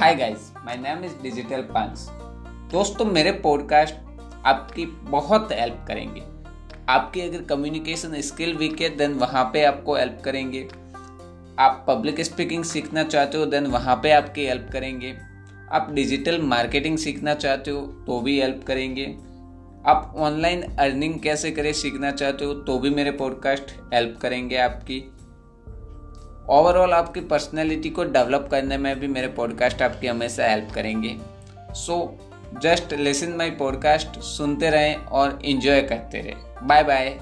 Hi guys my name is Digital Punch दोस्तों, मेरे podcast आपकी बहुत हेल्प करेंगे। आपकी अगर कम्युनिकेशन स्किल वीक है देन वहाँ पे आपको हेल्प करेंगे। आप पब्लिक स्पीकिंग सीखना चाहते हो देन वहाँ पे आपकी हेल्प करेंगे। आप डिजिटल मार्केटिंग सीखना चाहते हो तो भी हेल्प करेंगे। आप ऑनलाइन अर्निंग कैसे करें, सीखना चाहते हो तो भी मेरे पॉडकास्ट हेल्प करेंगे आपकी। ओवरऑल आपकी पर्सनैलिटी को डेवलप करने में भी मेरे पॉडकास्ट आपकी हमेशा हेल्प करेंगे। So just listen my podcast सुनते रहें और इन्जॉय करते रहें। Bye bye